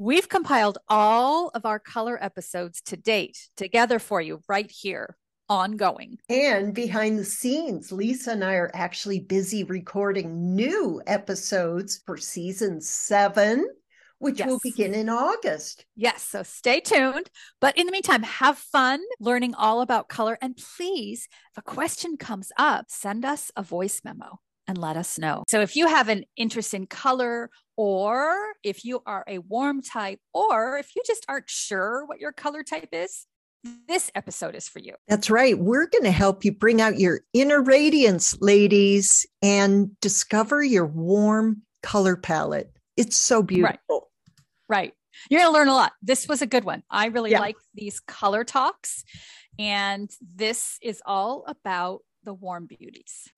We've compiled all of our color episodes to date together for you right here, ongoing. And behind the scenes, Lisa and I are actually busy recording new episodes for season seven, which Yes. will begin in August. Yes, so stay tuned. But in the meantime, have fun learning all about color. And please, if a question comes up, send us a voice memo and let us know. So if you have an interest in color, or if you are a warm type, or if you just aren't sure what your color type is, this episode is for you. That's right. We're going to help you bring out your inner radiance, ladies, and discover your warm color palette. It's so beautiful. Right. right. You're going to learn a lot. This was a good one. I really Yeah. like these color talks. And this is all about the warm beauties.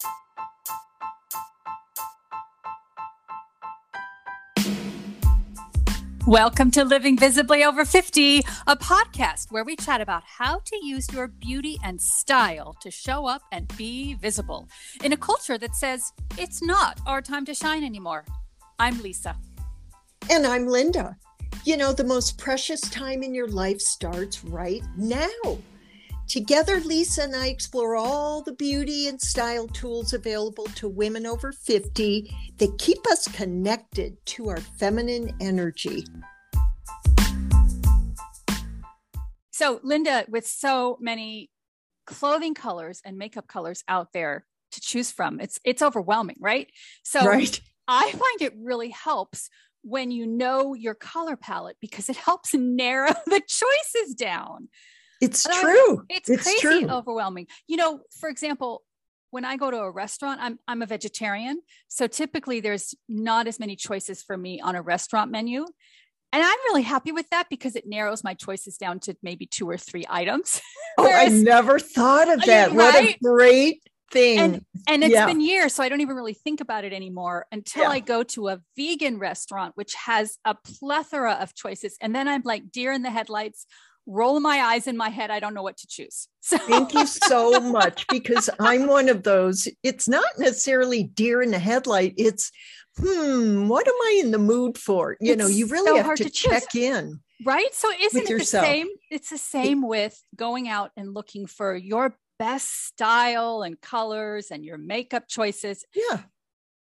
Welcome to Living Visibly Over 50, a podcast where we chat about how to use your beauty and style to show up and be visible in a culture that says it's not our time to shine anymore. I'm Lisa. And I'm Linda. You know, the most precious time in your life starts right now. Together, Lisa and I explore all the beauty and style tools available to women over 50 that keep us connected to our feminine energy. So, Linda, with so many clothing colors and makeup colors out there to choose from, it's it's overwhelming, right? So, right. I find it really helps when you know your color palette because it helps narrow the choices down. It's And I- true. It's, It's crazy true. overwhelming. You know, for example, when I go to a restaurant, I'm I'm a vegetarian, so typically there's not as many choices for me on a restaurant menu. And I'm really happy with that because it narrows my choices down to maybe two or three items. Oh, I never thought of that. What a great thing. and and it's Yeah. been years so i don't even really think about it anymore until Yeah. i go to a vegan restaurant which has a plethora of choices and then i'm like deer in the headlights roll my eyes in my head i don't know what to choose so Thank you so much because I'm one of those. It's not necessarily deer in the headlight. It's, hmm, what am I in the mood for? You know, you really so have hard to, to check in. right so isn't it yourself. the same it's the same with going out and looking for your best style and colors and your makeup choices Yeah.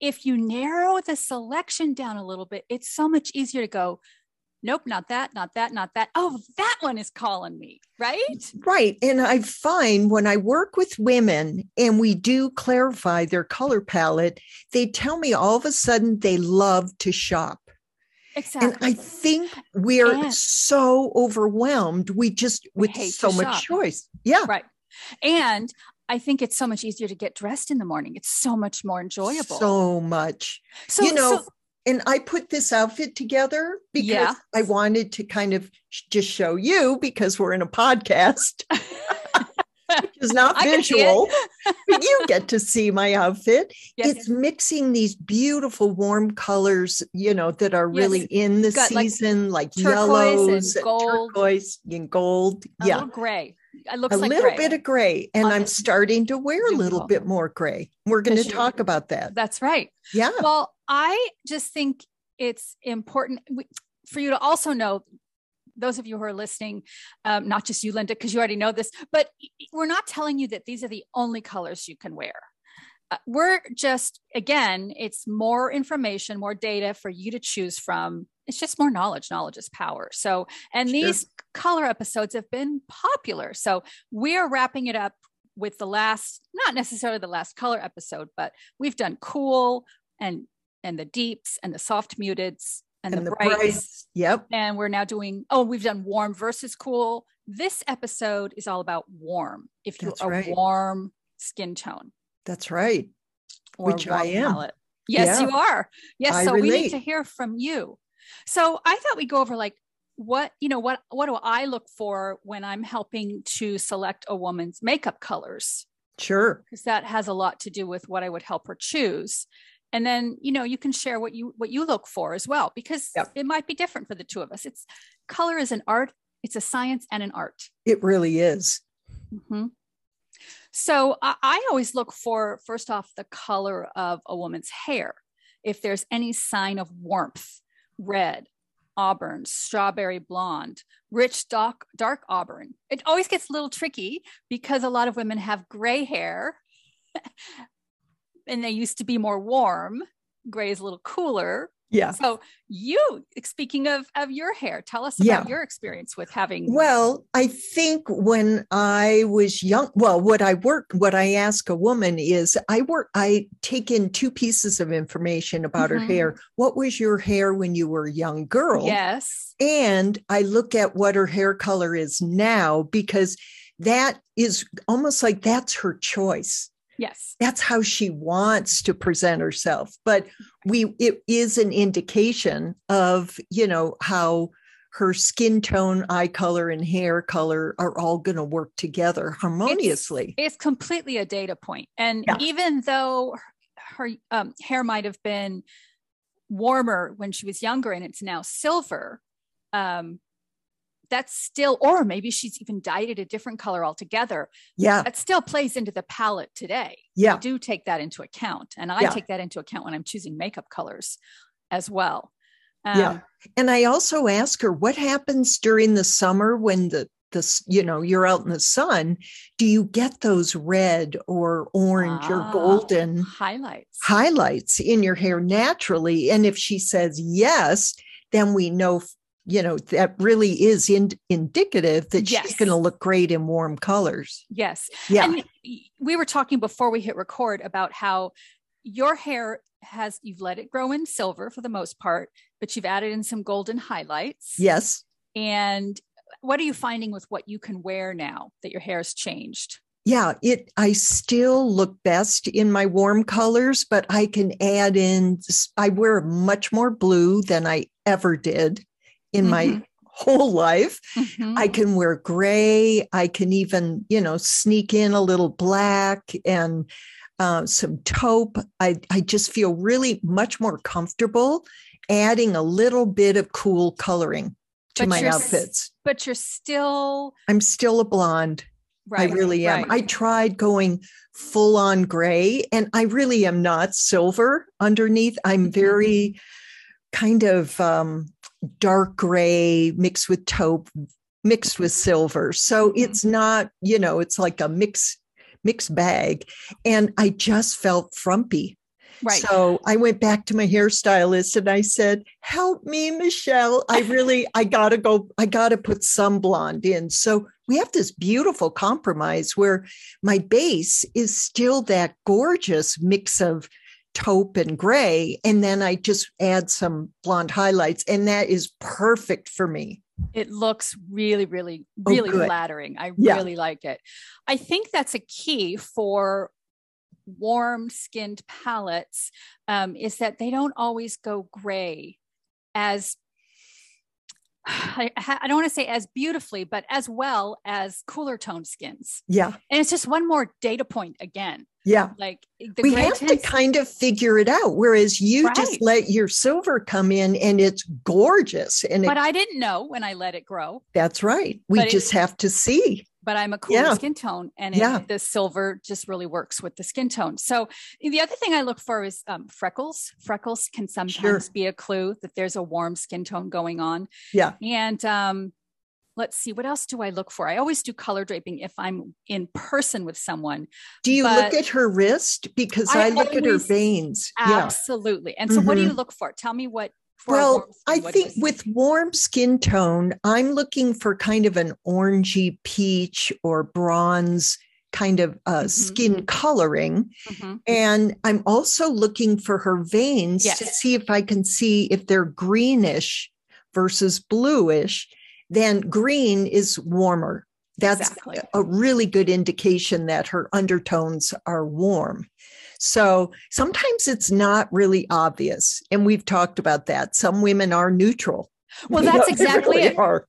if you narrow the selection down a little bit, it's so much easier to go, nope, not that, not that, not that. Oh, that one is calling me, right? Right. And I find when I work with women and we do clarify their color palette, they tell me all of a sudden they love to shop. Exactly. And I think we're And- so overwhelmed. We just, with so much shop. choice. Yeah. right. And I think it's so much easier to get dressed in the morning. It's so much more enjoyable. So much. so you know, so- and I put this outfit together because Yeah. I wanted to kind of sh- just show you because we're in a podcast, which is not I can see it. visual, but you get to see my outfit. yes, it's mixing these beautiful warm colors, you know, that are Yes. in the like, season, like, and yellows and gold. turquoise and gold. a yeah. gray. It looks A like little gray. bit of gray. And I'm starting to wear a little bit more gray. We're going to talk about that. That's right. Yeah. Well, I just think it's important for you to also know, those of you who are listening, um, not just you, Linda, because you already know this, but we're not telling you that these are the only colors you can wear. Uh, we're just, again, it's more information, more data for you to choose from. It's just more knowledge. Knowledge is power. So, and Sure. these color episodes have been popular. So, we're wrapping it up with the last, not necessarily the last color episode, but we've done cool and and the deeps and the soft muteds and, And the, the brights. brights. Yep. And we're now doing, oh, we've done warm versus cool. This episode is all about warm. If you're That's a right. warm skin tone That's right. Which I am. palette. Yes, Yeah. you are. Yes. I so we need to hear from you. So I thought we'd go over like what, you know, what what do I look for when I'm helping to select a woman's makeup colors? Sure. because that has a lot to do with what I would help her choose. And then, you know, you can share what you what you look for as well, because Yep. it might be different for the two of us. It's color is an art, it's a science and an art. It really is. Mhm. So I, I always look for first off the color of a woman's hair. If there's any sign of warmth, red, auburn, strawberry blonde, rich dark, dark auburn. It always gets a little tricky because a lot of women have gray hair and they used to be more warm. Gray is a little cooler. Yeah. So you speaking of of your hair, tell us about Yeah. your experience with having Well, I think when I was young, well, what I work, what I ask a woman is I work, I take in two pieces of information about Mhm. her hair. What was your hair when you were a young girl? Yes. And I look at what her hair color is now because that is almost like that's her choice. Yes. That's how she wants to present herself. But we it is an indication of, you know, how her skin tone, eye color, and hair color are all going to work together harmoniously. It's completely a data point. And Yeah. even though her, her um, hair might have been warmer when she was younger and it's now silver, um, that's still, or maybe she's even dyed it a different color altogether. yeah. That still plays into the palette today. Yeah. I do take that into account. And I Yeah. take that into account when I'm choosing makeup colors as well. Yeah. Um, And I also ask her what happens during the summer when the the you know you're out in the sun do you get those red or orange or ah, golden highlights. highlights in your hair naturally and if she says yes then we know you know that really is in, indicative that she's going to look great in warm colors Yes. yeah And we were talking before we hit record about how your hair has, you've let it grow in silver for the most part, but you've added in some golden highlights. yes And what are you finding with what you can wear now that your hair has changed? yeah it i still look best in my warm colors but i can add in i wear much more blue than i ever did in my Mhm. whole life Mhm. I can wear gray. I can even, you know, sneak in a little black and uh, some taupe. I, I just feel really much more comfortable adding a little bit of cool coloring to But my outfits. but you're still I'm still a blonde. right. I really am. right. I tried going full on gray and I really am not silver underneath. I'm Mhm. very kind of um, dark gray mixed with taupe, mixed with silver. So Mhm. it's not, you know, it's like a mix mixed bag. And I just felt frumpy. right. So I went back to my hairstylist and I said, "Help me, Michelle. I really, I gotta go. I gotta put some blonde in." So we have this beautiful compromise where my base is still that gorgeous mix of taupe and gray, and then I just add some blonde highlights, and that is perfect for me. it looks really really Oh, really good. flattering i Yeah. really like it i think that's a key for warm skinned palettes um, is that they don't always go gray as I, I don't want to say as beautifully but as well as cooler tone skins Yeah, and it's just one more data point again yeah. like eh, the we have to kind of figure it out. Whereas you Right. just let your silver come in, and it's gorgeous, and it, but i didn't know when i let it grow that's right. We but it- just have to see. But I'm a cooler Yeah. skin tone, and Yeah. it, the silver just really works with the skin tone. So the other thing I look for is um, freckles. Freckles can sometimes be a clue that there's a warm skin tone going on. Yeah. And um, let's see, what else do I look for? I always do color draping if I'm in person with someone. Do you look at her wrist? Because I I, look at her always- veins. Yeah. Absolutely. And so, what do you look for? Tell me what. Well, I what do you think with warm skin tone, I'm looking for kind of an orangey peach or bronze kind of uh, Mhm. skin coloring. Mhm. And I'm also looking for her veins to see if I can see if they're greenish versus bluish. Then green is warmer. That's Exactly. a really good indication that her undertones are warm. So sometimes it's not really obvious. And we've talked about that. Some women are neutral. Well, You know, that's exactly really it. are.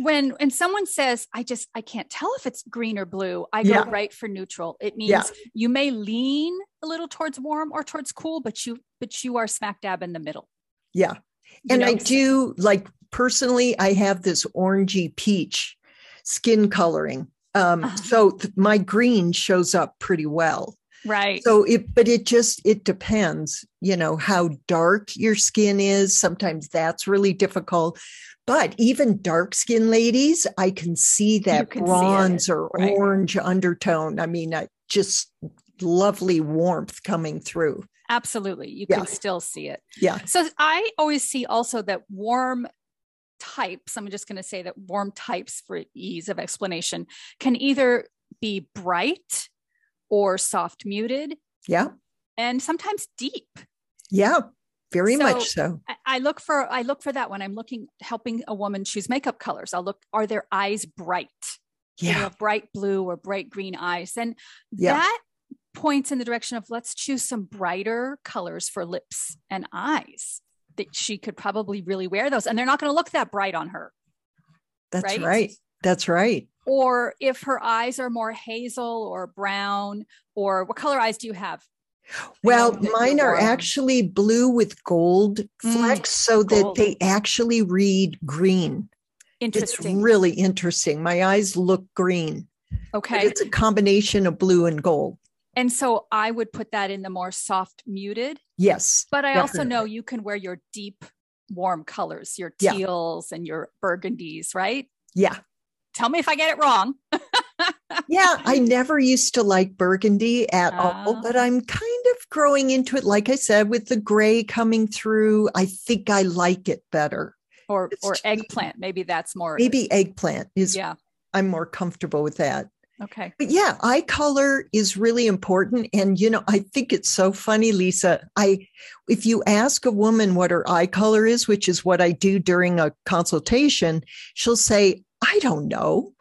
when when someone says i just i can't tell if it's green or blue i go Yeah. right for neutral it means Yeah. you may lean a little towards warm or towards cool but you but you are smack dab in the middle Yeah. You And know? I do like personally, I have this orangey peach skin coloring. Um, Uh-huh. So th- my green shows up pretty well. Right. So it, but it just, it depends, you know, how dark your skin is. Sometimes that's really difficult. But even dark skin ladies, I can see that can see bronze or right. orange undertone. I mean, I just lovely warmth coming through. Absolutely. You Yeah. can still see it. Yeah. So I always see also that warm types, I'm just going to say that warm types for ease of explanation can either be bright or soft muted Yeah. and sometimes deep. Yeah. Very So- much so. I- look for I look for that when I'm looking helping a woman choose makeup colors. I'll look are their eyes bright? Yeah. have bright blue or bright green eyes? And Yeah. that points in the direction of let's choose some brighter colors for lips and eyes that she could probably really wear those and they're not going to look that bright on her. That's right? right. That's right. Or if her eyes are more hazel or brown or what color eyes do you have? Well, mine are actually blue with gold Mm, flecks so that they actually read green. interesting It's really interesting. My eyes look green, but okay. it's a combination of blue and gold. And so I would put that in the more soft muted Yes. But I also know you can wear your deep, warm colors, your Yeah. teals and your burgundies, right? Yeah. Tell me if I get it wrong. Yeah. I never used to like burgundy at all, Ah. but I'm kind of growing into it. Like I said, with the gray coming through, I think I like it better. Or It's or eggplant. Maybe that's more. Maybe eggplant is, Yeah. I'm more comfortable with that. Okay. But yeah, eye color is really important. And, you know, I think it's so funny, Lisa. I, if you ask a woman what her eye color is, which is what I do during a consultation, she'll say, I don't know.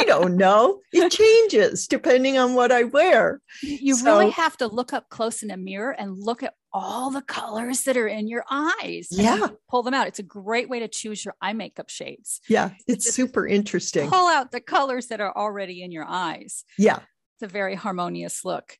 I don't know. It changes depending on what I wear. You So- really have to look up close in a mirror and look at all the colors that are in your eyes. Yeah. Pull them out. It's a great way to choose your eye makeup shades. Yeah, it's super interesting. Pull out the colors that are already in your eyes. Yeah. It's a very harmonious look.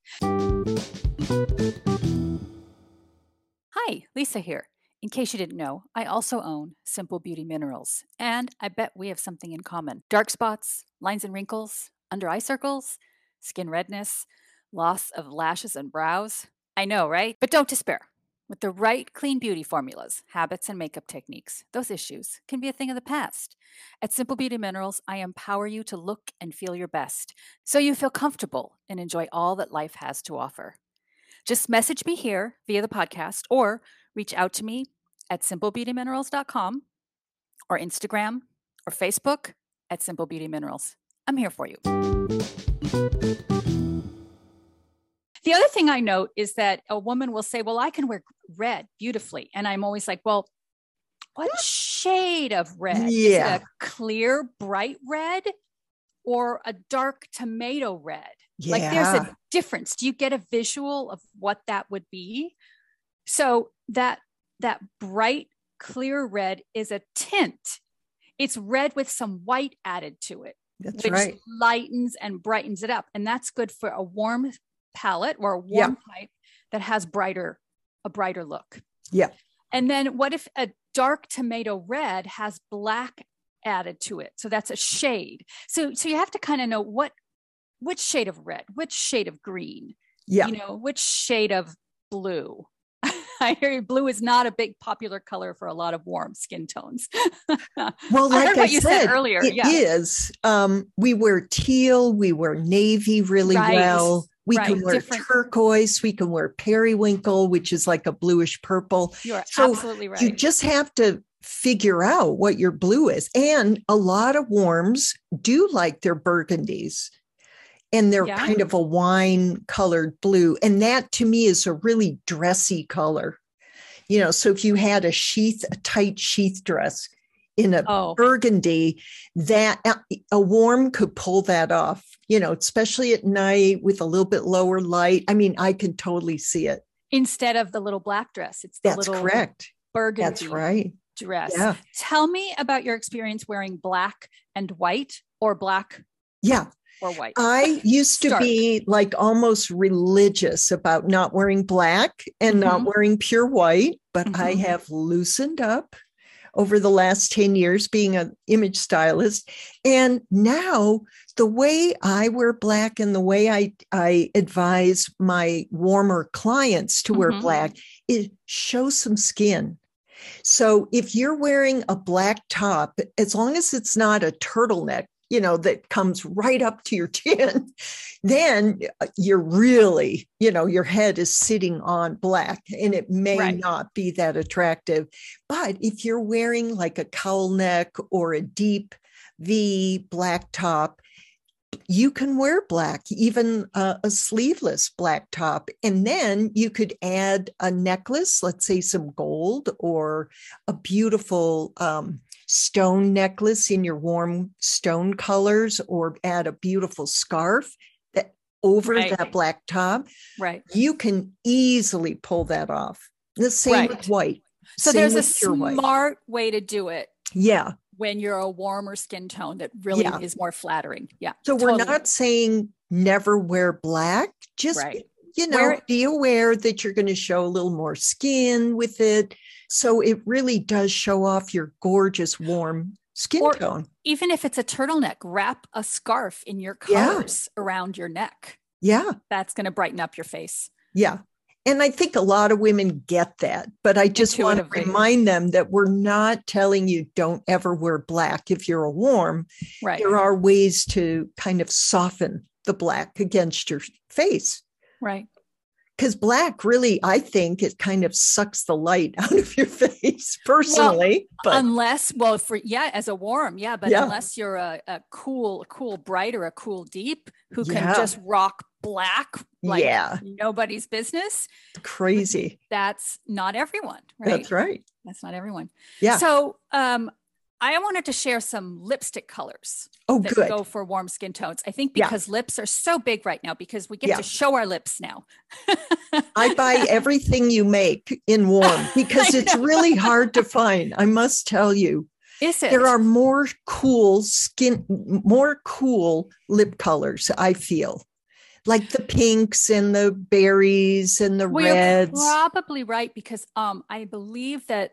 Hi, Lisa here. In case you didn't know, I also own Simple Beauty Minerals, and I bet we have something in common dark spots, lines and wrinkles, under eye circles, skin redness, loss of lashes and brows. I know, right? But don't despair. With the right clean beauty formulas, habits, and makeup techniques, those issues can be a thing of the past. At Simple Beauty Minerals, I empower you to look and feel your best so you feel comfortable and enjoy all that life has to offer. Just message me here via the podcast or reach out to me at simplebeautyminerals.com or Instagram or Facebook at Simple Beauty Minerals. I'm here for you. The other thing I note is that a woman will say, Well, I can wear red beautifully. And I'm always like, Well, what shade of red? Is it Yeah. a clear, bright red or a dark tomato red? Yeah. Like there's a difference. Do you get a visual of what that would be? So that that bright clear red is a tint. It's red with some white added to it, That's which right. lightens and brightens it up. And that's good for a warm palette or a Yeah. warm type that has brighter, a brighter look. Yeah. And then what if a dark tomato red has black added to it? So that's a shade. So so you have to kind of know what which shade of red, which shade of green, Yeah. you know, which shade of blue. I hear you, blue is not a big popular color for a lot of warm skin tones. Well, I like I, what you said said, earlier, it yeah. is. Um, we wear teal, we wear navy really Right, well. We can wear different- turquoise, we can wear periwinkle, which is like a bluish purple. you are So absolutely right. You just have to figure out what your blue is. And a lot of warms do like their burgundies. And they're Yeah. kind of a wine colored blue. And that to me is a really dressy color. You know, so if you had a sheath, a tight sheath dress in a oh, burgundy that uh, a warm could pull that off you know especially at night with a little bit lower light i mean i can totally see it instead of the little black dress, it's the that's little correct burgundy that's right dress. yeah Tell me about your experience wearing black and white or black yeah or white. i used to be like almost religious about not wearing black and not Mhm. wearing pure white but i Mhm. have loosened up over the last 10 years being an image stylist. And now the way I wear black and the way I, I advise my warmer clients to wear mm-hmm. black is show some skin. So if you're wearing a black top, as long as it's not a turtleneck, you know, that comes right up to your chin, then uh, you're really, you know, your head is sitting on black and it may right. not be that attractive. But if you're wearing like a cowl neck or a deep V black top, you can wear black, even a, a, sleeveless black top. And then you could add a necklace, let's say some gold or a beautiful um, stone necklace in your warm stone colors, or add a beautiful scarf that over right. that black top. Right. You can easily pull that off. The same right. with white. So same there's a smart white. way to do it. Yeah when you're a warmer skin tone that really yeah. is more flattering. Yeah. So totally. we're not saying never wear black, just right. You know, be aware that you're going to show a little more skin with it. So it really does show off your gorgeous warm skin or tone. Even if it's a turtleneck, wrap a scarf in your colors yeah. around your neck. Yeah. That's going to brighten up your face. Yeah. And I think a lot of women get that, but I just want to remind them that we're not telling you don't ever wear black if you're a warm. Right. There are ways to kind of soften the black against your face. Right. Because black really, I think it kind of sucks the light out of your face personally. Well, but unless, well, for yeah, as a warm, yeah, but yeah. unless you're a, a cool, cool bright or a cool deep who can yeah. just rock black like yeah. nobody's business. Crazy. That's not everyone, right? That's right. That's not everyone. Yeah. So um I wanted to share some lipstick colors oh, that good. go for warm skin tones. I think because yeah. lips are so big right now because we get yeah. to show our lips now. I buy everything you make in warm because it's really hard to find. I must tell you. Is it? There are more cool skin, more cool lip colors, I feel like the pinks and the berries and the well, reds. You're probably right because um, I believe that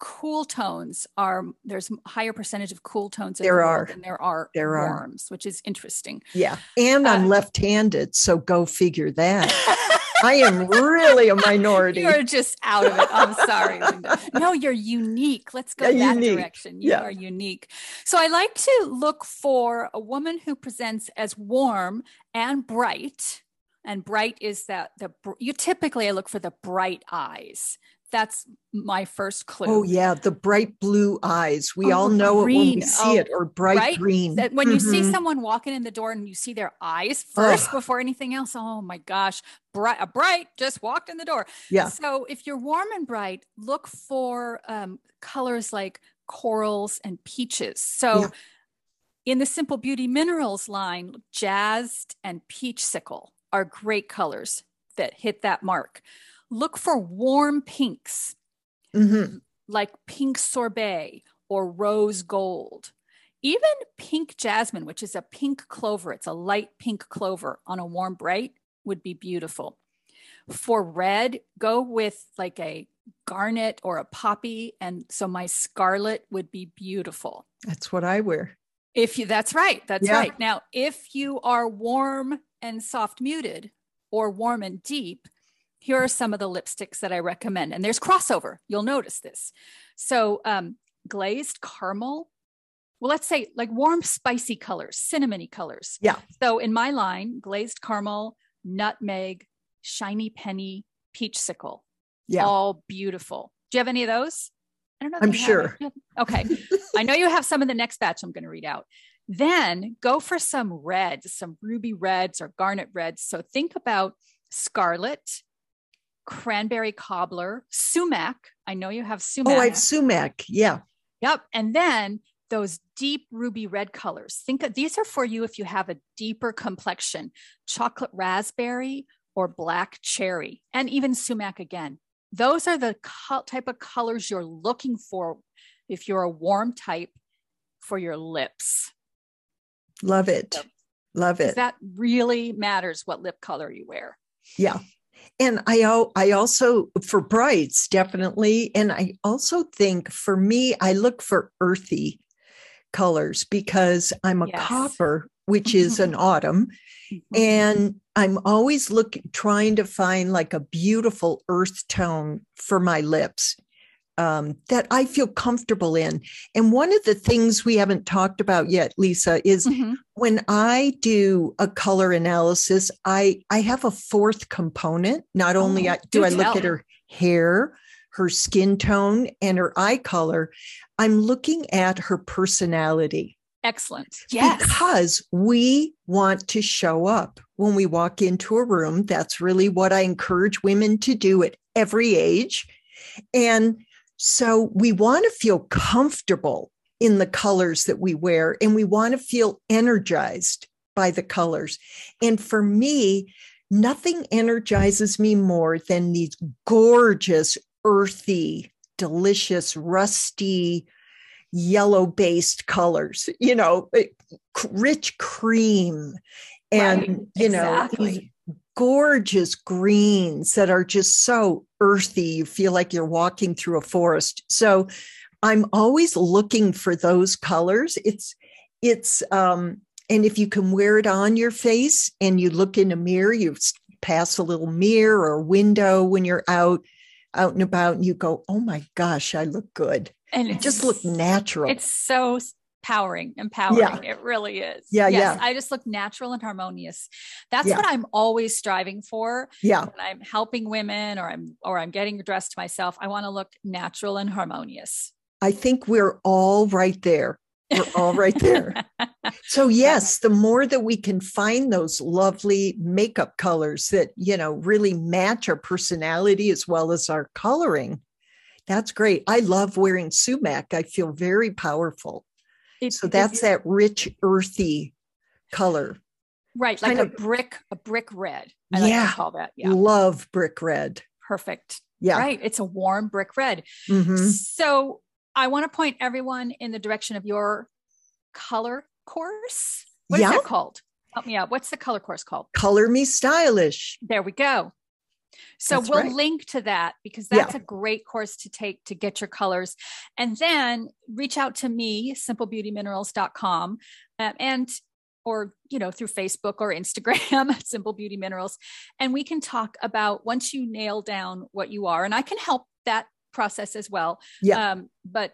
cool tones are there's higher percentage of cool tones there the are than there are there warms, are. which is interesting. Yeah, and I'm uh, left-handed, so go figure that. I am really a minority. You're just out of it. I'm sorry, Linda. No, you're unique. Let's go yeah, that unique. direction. You yeah. are unique. So I like to look for a woman who presents as warm and bright. And bright is that the you typically I look for the bright eyes that's my first clue. Oh yeah, the bright blue eyes. We oh, all know green. it when we see oh, it, or bright right? green. That when mm-hmm. you see mm-hmm. someone walking in the door and you see their eyes first oh. before anything else, oh my gosh, bright, a bright just walked in the door. Yeah. So if you're warm and bright, look for um, colors like corals and peaches. So. Yeah. In the Simple Beauty Minerals line, jazzed and peach sickle are great colors that hit that mark look for warm pinks mm-hmm. like pink sorbet or rose gold. Even pink jasmine, which is a pink clover, it's a light pink clover on a warm bright, would be beautiful. For red, go with like a garnet or a poppy. And so my scarlet would be beautiful. That's what I wear. If you, that's right. That's yeah. right. Now, if you are warm and soft muted or warm and deep, here are some of the lipsticks that I recommend. And there's crossover. You'll notice this. So, um, glazed caramel. Well, let's say like warm, spicy colors, cinnamony colors. Yeah. So, in my line, glazed caramel, nutmeg, shiny penny, peach sickle. Yeah. All beautiful. Do you have any of those? I don't know. I'm sure. Okay. I know you have some in the next batch I'm going to read out. Then go for some reds, some ruby reds or garnet reds. So think about scarlet, cranberry cobbler, sumac. I know you have sumac. Oh, I have sumac. Yeah. Yep. And then those deep ruby red colors. Think of, these are for you if you have a deeper complexion, chocolate raspberry or black cherry, and even sumac again. Those are the co- type of colors you're looking for if you're a warm type for your lips. Love it. Love it. That really matters what lip color you wear. Yeah. And I I also for brights definitely and I also think for me I look for earthy colors because I'm a yes. copper which is an autumn mm-hmm. and I'm always looking trying to find like a beautiful earth tone for my lips um, that I feel comfortable in. And one of the things we haven't talked about yet, Lisa, is mm-hmm. when I do a color analysis, I I have a fourth component. Not only oh, do, do I look at her hair, her skin tone, and her eye color, I'm looking at her personality. Excellent. Yes. Because we want to show up when we walk into a room. That's really what I encourage women to do at every age. And so we want to feel comfortable in the colors that we wear and we want to feel energized by the colors. And for me, nothing energizes me more than these gorgeous, earthy, delicious, rusty, yellow based colors, you know, eh, rich cream and, right, you know, exactly gorgeous greens that are just so earthy. You feel like you're walking through a forest. So I'm always looking for those colors. It's, it's, um, and if you can wear it on your face and you look in a mirror, you pass a little mirror or window when you're out, out and about, and you go, "Oh my gosh, I look good," and it just look natural. It's so empowering, empowering. Yeah. It really is. Yeah, yes, yeah. I just look natural and harmonious. That's yeah. what I'm always striving for. Yeah. When I'm helping women or I'm or I'm getting dressed myself, I want to look natural and harmonious. I think we're all right there. We're all right there. so yes, the more that we can find those lovely makeup colors that, you know, really match our personality as well as our coloring. That's great. I love wearing sumac. I feel very powerful. It, so that's that rich, earthy color. Right, like kind a of, brick, a brick red. I yeah, like call that. Yeah, love brick red. Perfect. Yeah, right. It's a warm brick red. Mm-hmm. So I want to point everyone in the direction of your color course. What yeah. is that called? Help me out. What's the color course called? Color Me Stylish. There we go. So that's we'll right. link to that because that's yeah. a great course to take to get your colors. And then reach out to me, simplebeautyminerals.com, um, and or you know through facebook or instagram simple beauty minerals and we can talk about once you nail down what you are and i can help that process as well yeah um, but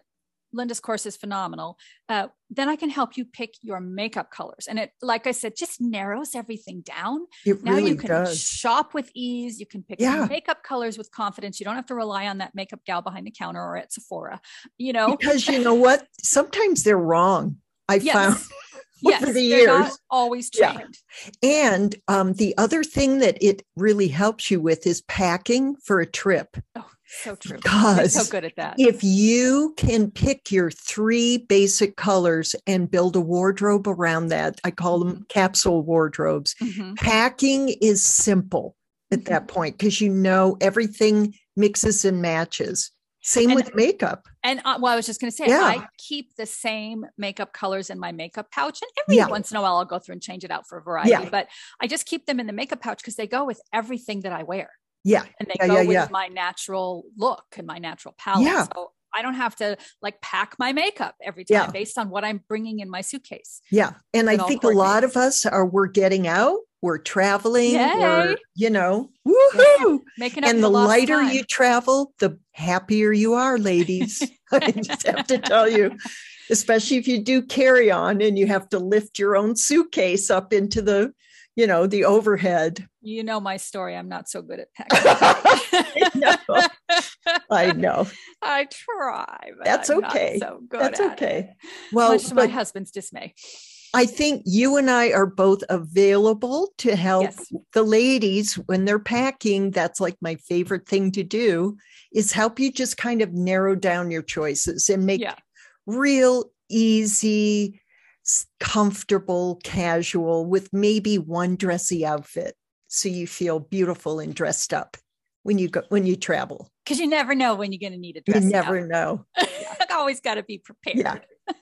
Linda's course is phenomenal. Uh, then I can help you pick your makeup colors. And it, like I said, just narrows everything down. It now really you can does. shop with ease. You can pick yeah. makeup colors with confidence. You don't have to rely on that makeup gal behind the counter or at Sephora, you know? Because you know what? Sometimes they're wrong. I yes. found yes, over the years. always trained. Yeah. And um, the other thing that it really helps you with is packing for a trip. Oh, so true. Because so good at that. If you can pick your three basic colors and build a wardrobe around that, I call them mm-hmm. capsule wardrobes. Mm-hmm. Packing is simple at mm-hmm. that point because you know everything mixes and matches. Same and, with makeup. And uh, well, I was just going to say, yeah. I keep the same makeup colors in my makeup pouch. And every yeah. once in a while, I'll go through and change it out for a variety. Yeah. But I just keep them in the makeup pouch because they go with everything that I wear. Yeah. And they yeah, go yeah, with yeah. my natural look and my natural palette. Yeah. So I don't have to like pack my makeup every time based on what I'm bringing in my suitcase. Yeah. And I think a lot of us are, we're getting out, we're traveling, we're, you know, woohoo. Making and the lighter time. you travel, the happier you are, ladies. I just have to tell you, especially if you do carry on and you have to lift your own suitcase up into the you know, the overhead. You know my story. I'm not so good at packing. I know. I know. I try. That's I'm okay. so good. That's okay. It. Well, much to my husband's dismay. I think you and I are both available to help yes. the ladies when they're packing. That's like my favorite thing to do is help you just kind of narrow down your choices and make yeah. real easy comfortable, casual with maybe one dressy outfit so you feel beautiful and dressed up when you go when you travel. Because you never know when you're going to need a dress. You never know. Always got to be prepared. Yeah.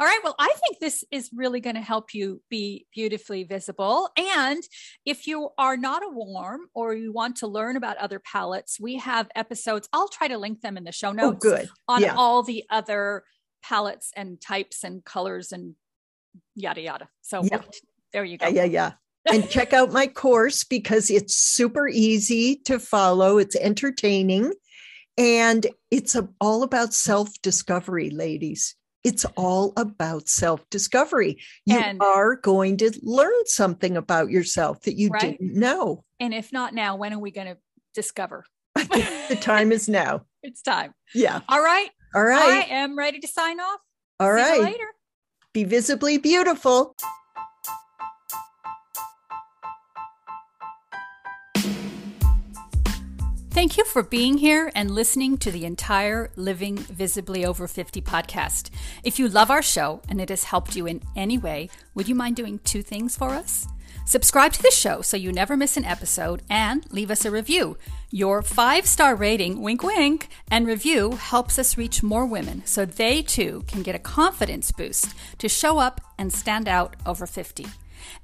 All right. Well, I think this is really going to help you be beautifully visible. And if you are not a warm or you want to learn about other palettes, we have episodes. I'll try to link them in the show oh, notes. Oh, good. On yeah. all the other palettes and types and colors and yada yada. So there you go. Yeah, yeah, yeah. and check out my course because it's super easy to follow. It's entertaining and it's a, all about self discovery, ladies. It's all about self discovery. You and, are going to learn something about yourself that you right? didn't know. And if not now, when are we going to discover? the time is now. It's time. Yeah. All right. All right. I am ready to sign off. All See right. later. Be visibly beautiful. Thank you for being here and listening to the entire Living Visibly Over 50 podcast. If you love our show and it has helped you in any way, would you mind doing two things for us? Subscribe to the show so you never miss an episode and leave us a review. Your five star rating, wink wink, and review helps us reach more women so they too can get a confidence boost to show up and stand out over 50.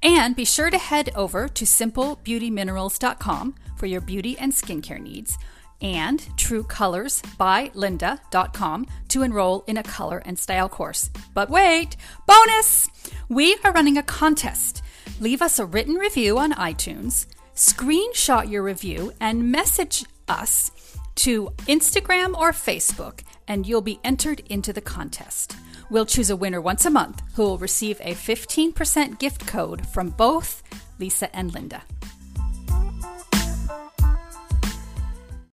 And be sure to head over to simplebeautyminerals.com for your beauty and skincare needs and trueColorsByLinda.com to enroll in a color and style course. But wait, bonus! We are running a contest. Leave us a written review on iTunes, screenshot your review, and message us to Instagram or Facebook, and you'll be entered into the contest. We'll choose a winner once a month who will receive a 15% gift code from both Lisa and Linda.